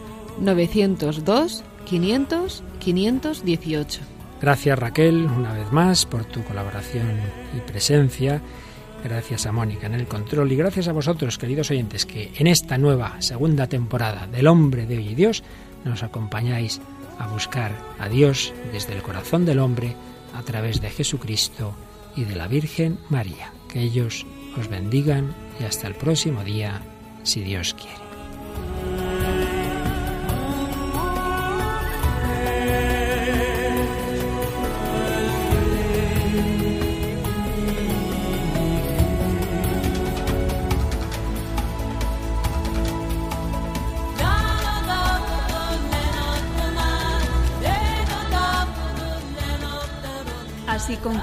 902 500 518. Gracias Raquel una vez más por tu colaboración y presencia. Gracias a Mónica en el control y gracias a vosotros, queridos oyentes, que en esta nueva segunda temporada del Hombre de Hoy y Dios nos acompañáis a buscar a Dios desde el corazón del hombre a través de Jesucristo y de la Virgen María. Que ellos os bendigan y hasta el próximo día, si Dios quiere.